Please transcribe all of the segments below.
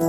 Do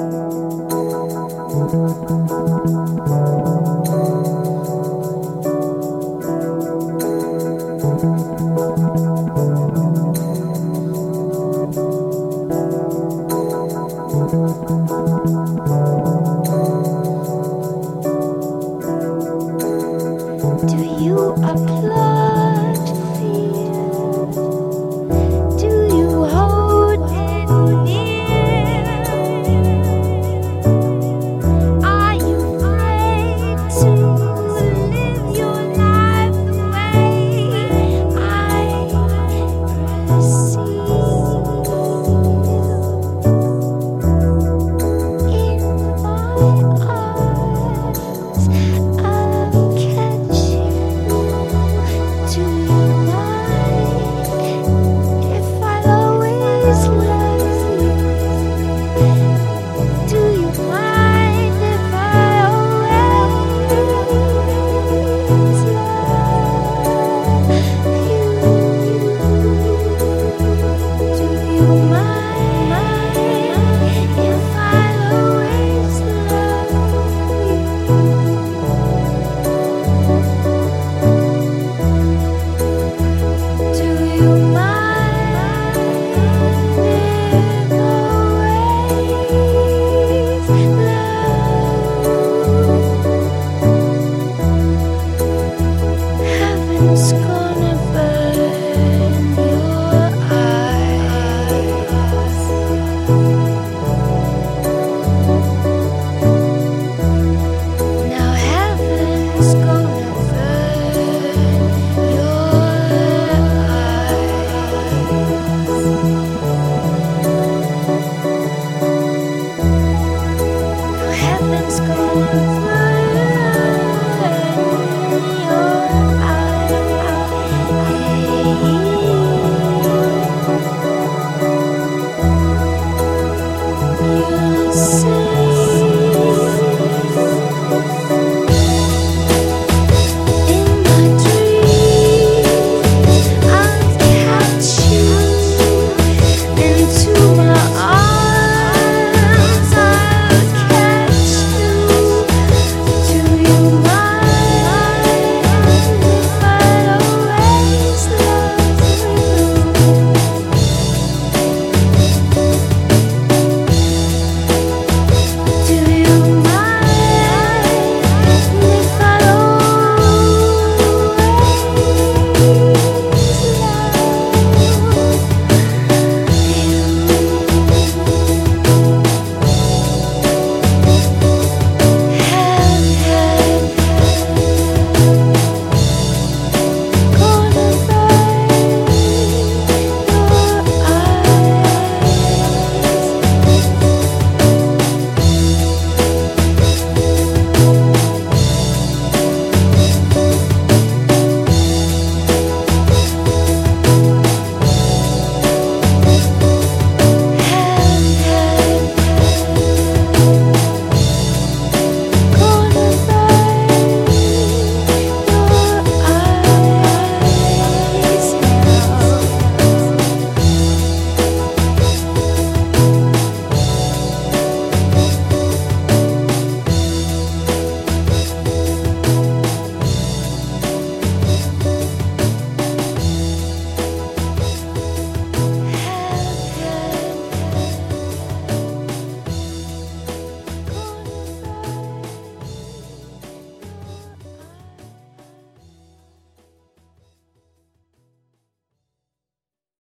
heaven's